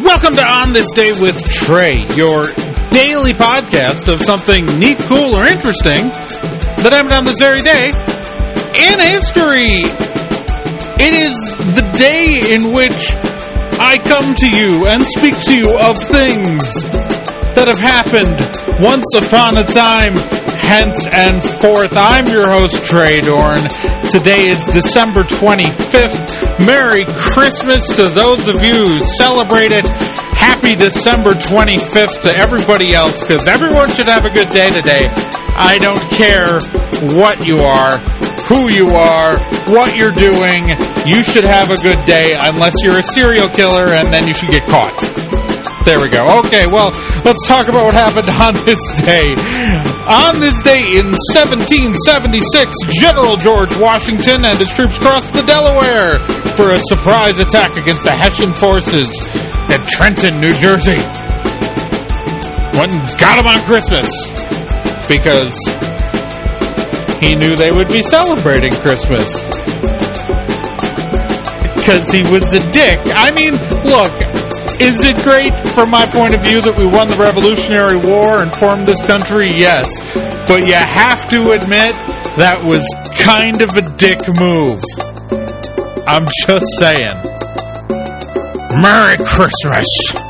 Welcome to On This Day with Trae, your daily podcast of something neat, cool, or interesting that happened on this very day in history. It is the day in which I come to you and speak to you of things that have happened once upon a time, hence and forth. I'm your host, Trae Dorn. Today is December 25th. Merry Christmas to those of you who celebrate it. Happy December 25th to everybody else, because everyone should have a good day today. I don't care what you are, who you are, what you're doing. You should have a good day, unless you're a serial killer, and then you should get caught. There we go. Okay, well, let's talk about what happened on this day. On this day in 1776, General George Washington and his troops crossed the Delaware for a surprise attack against the Hessian forces at Trenton, New Jersey. Went and got them on Christmas because he knew they would be celebrating Christmas. Because he was the dick. I mean, look, is it great from my point of view that we won the Revolutionary War and formed this country? Yes. But you have to admit that was kind of a dick move. I'm just saying. Merry Christmas.